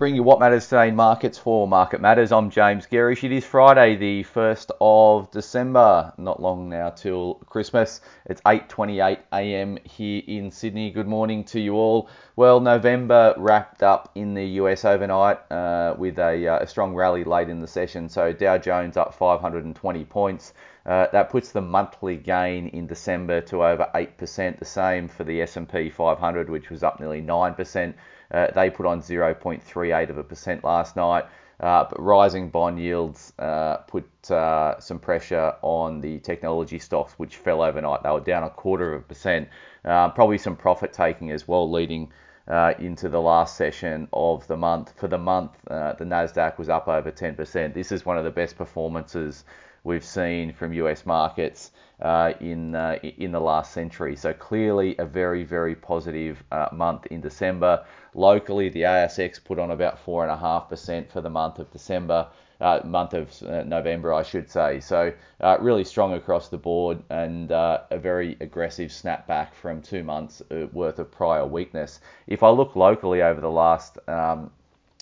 bring you what matters today in markets for Market Matters. I'm James Gerrish. It is Friday, the 1st of December, not long now till Christmas. It's 8:28 a.m. here in Sydney. Good morning to you all. Well, November wrapped up in the US overnight uh, with a, uh, a, strong rally late in the session. So Dow Jones up 520 points. Uh, that puts the monthly gain in December to over 8%. The same for the S&P 500, which was up nearly 9%. Uh, they put on 0.38 of a percent last night. Uh, but rising bond yields uh, put uh, some pressure on the technology stocks, which fell overnight. They were down a quarter of a percent. Uh, probably some profit taking as well, leading uh, into the last session of the month. For the month, the Nasdaq was up over 10%. This is one of the best performances we've seen from US markets uh, in uh, in the last century. So clearly a very very positive uh, month in December. Locally, the ASX put on about four and a half percent for the month of December. Uh, month of uh, November, I should say. So uh, really strong across the board and a very aggressive snapback from two months worth of prior weakness. If I look locally over the last um,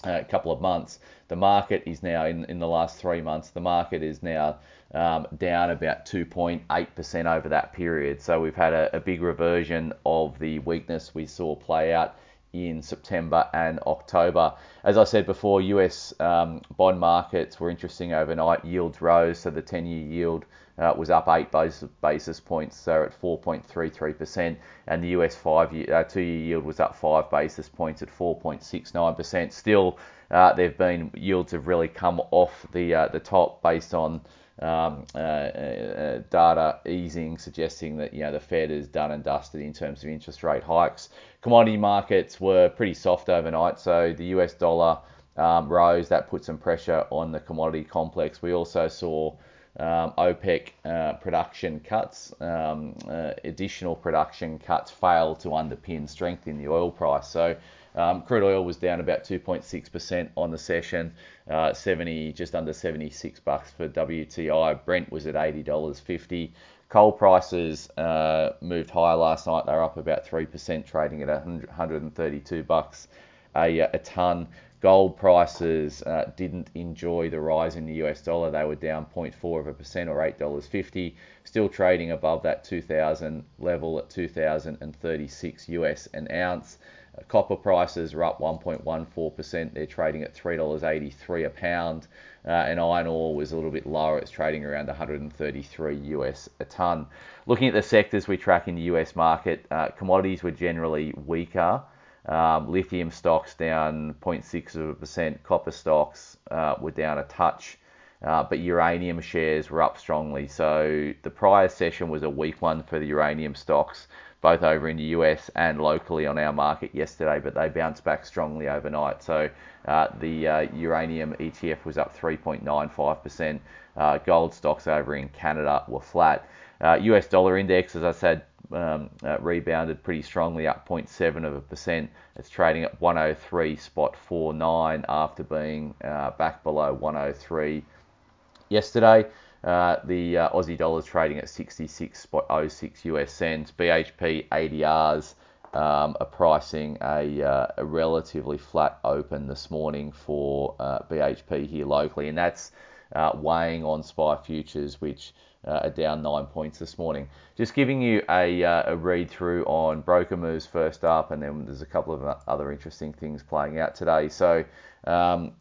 a couple of months, the market is now in, in the last three months. The market is now um, down about 2.8% over that period. So we've had a, a, big reversion of the weakness we saw play out in September and October. As I said before, US um, bond markets were interesting overnight. Yields rose, so the 10 year yield uh, was up 8 basis, basis points, so at 4.33%, and the US 5 year, uh, 2 year yield was up 5 basis points at 4.69%. Still, uh, there have been yields have really come off the uh, the top based on um, uh, uh, data easing, suggesting that you know the Fed is done and dusted in terms of interest rate hikes. Commodity markets were pretty soft overnight, so the US dollar um, rose. That put some pressure on the commodity complex. We also saw um, OPEC uh, production cuts, um, uh, additional production cuts fail to underpin strength in the oil price. So um, crude oil was down about 2.6% on the session, uh, 70 just under 76 bucks for WTI. Brent was at $80.50. Coal prices uh, moved higher last night. They were up about 3%, trading at 132 bucks a, a ton. Gold prices uh, didn't enjoy the rise in the US dollar. They were down 0.4 of a percent or $8.50, still trading above that 2000 level at 2036 US an ounce. Copper prices are up 1.14%. They're trading at $3.83 a pound. Uh, and iron ore was a little bit lower. It's trading around 133 US a ton. Looking at the sectors we track in the US market, uh, commodities were generally weaker. Um, lithium stocks down 0.6%. Copper stocks uh, were down a touch. Uh, but uranium shares were up strongly. So the prior session was a weak one for the uranium stocks both over in the US and locally on our market yesterday, but they bounced back strongly overnight. So uh, the uh, uranium ETF was up 3.95%. Uh, gold stocks over in Canada were flat. US uh, dollar index, as I said, um, uh, rebounded pretty strongly, up 0.7 of a percent. It's trading at 103 spot 49 after being uh, back below 103 yesterday. Uh, the uh, Aussie dollar is trading at 66.06 US cents. BHP ADRs um, are pricing a, uh, a, relatively flat open this morning for uh, BHP here locally, and that's uh, weighing on SPI futures, which are down nine points this morning. Just giving you a, a read through on broker moves first up, and then there's a couple of other interesting things playing out today. So um,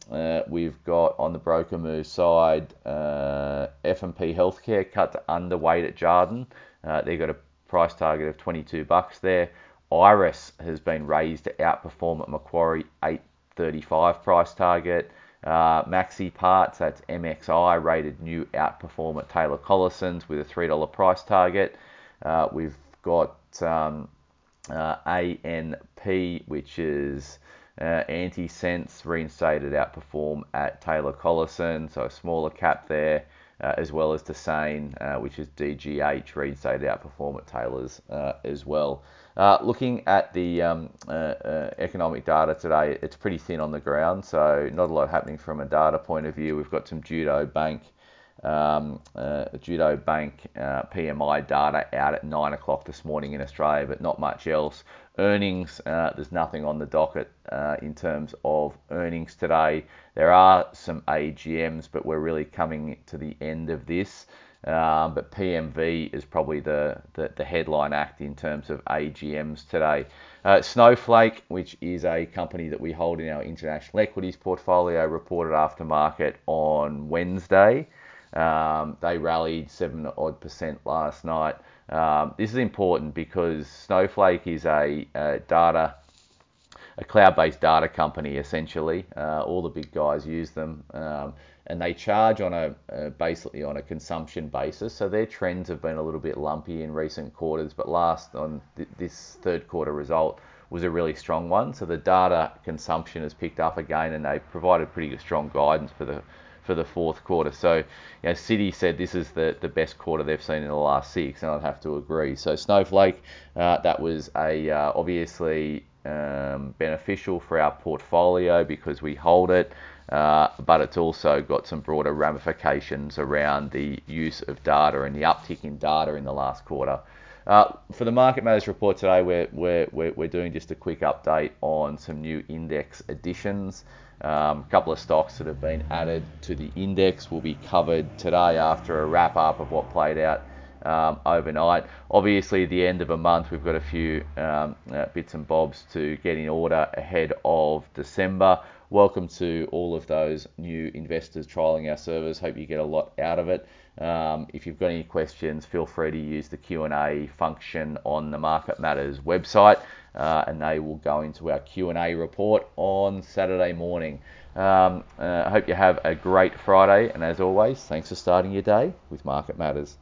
we've got on the broker move side, F&P Healthcare cut to underweight at Jarden. Uh, they've got a price target of 22 bucks there. IRESS has been raised to outperform at Macquarie 835 price target. Uh, Maxi Parts, that's MXI, rated new outperform at Taylor Collison's with a $3 price target. Uh, we've got um, uh, ANP, which is uh, Antisense, reinstated outperform at Taylor Collison, so a smaller cap there. Uh, as well as Desane, uh, which is DGH, reinstated outperform at Taylor's uh, as well. Uh, looking at the um, economic data today, it's pretty thin on the ground, so not a lot happening from a data point of view. We've got some Judo Bank, um, uh, Judo Bank uh, PMI data out at nine o'clock this morning in Australia, but not much else. Earnings, uh, there's nothing on the docket uh, in terms of earnings today. There are some AGMs, but we're really coming to the end of this. Um, but PMV is probably the, the, the, headline act in terms of AGMs today. Uh, Snowflake, which is a company that we hold in our international equities portfolio, reported after market on Wednesday. Um, they rallied seven odd percent last night. Um, this is important because Snowflake is a, a data, a cloud-based data company essentially. Uh, all the big guys use them, um, and they charge on a uh, basically on a consumption basis. So their trends have been a little bit lumpy in recent quarters, but last on th- this third quarter result was a really strong one. So the data consumption has picked up again, and they provided pretty strong guidance for the for the fourth quarter. So, you know, Citi said this is the, the best quarter they've seen in the last six, and I'd have to agree. So, Snowflake, uh, that was a uh, obviously um, beneficial for our portfolio because we hold it, uh, but it's also got some broader ramifications around the use of data and the uptick in data in the last quarter. Uh, for the Market Matters report today, we're, we're, we're doing just a quick update on some new index additions. Um, a couple of stocks that have been added to the index will be covered today after a wrap up of what played out um, overnight. Obviously, at the end of a month, we've got a few um, uh, bits and bobs to get in order ahead of December. Welcome to all of those new investors trialing our servers. Hope you get a lot out of it. Um, if you've got any questions, feel free to use the Q&A function on the Market Matters website uh, and they will go into our Q&A report on Saturday morning. Um, uh, I hope you have a great Friday, and as always, thanks for starting your day with Market Matters.